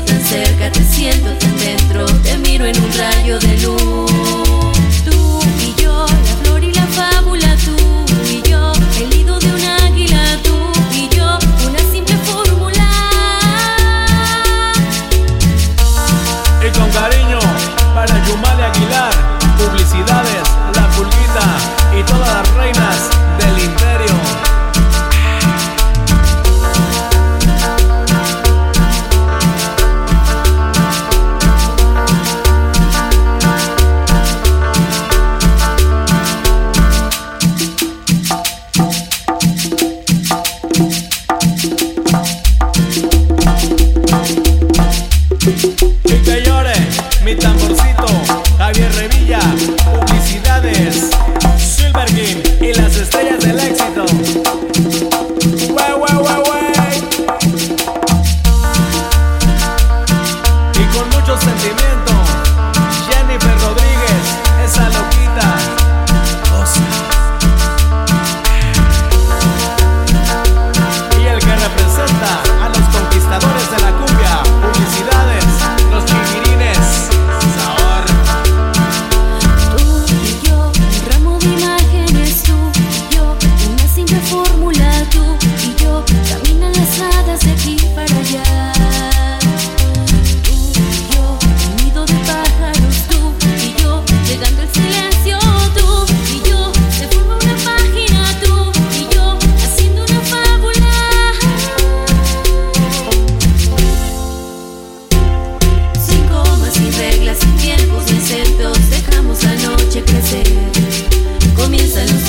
tan cerca, te siento tan dentro, te miro en un rayo de luz. de fórmula tú y yo caminan las hadas de aquí para allá. Tú y yo, un de pájaros, tú y yo, llegando el silencio, tú y yo, se forma una página, tú y yo, haciendo una fábula. Sin comas, sin reglas, sin tiempos, sin acentos, dejamos la noche crecer. Comienzan los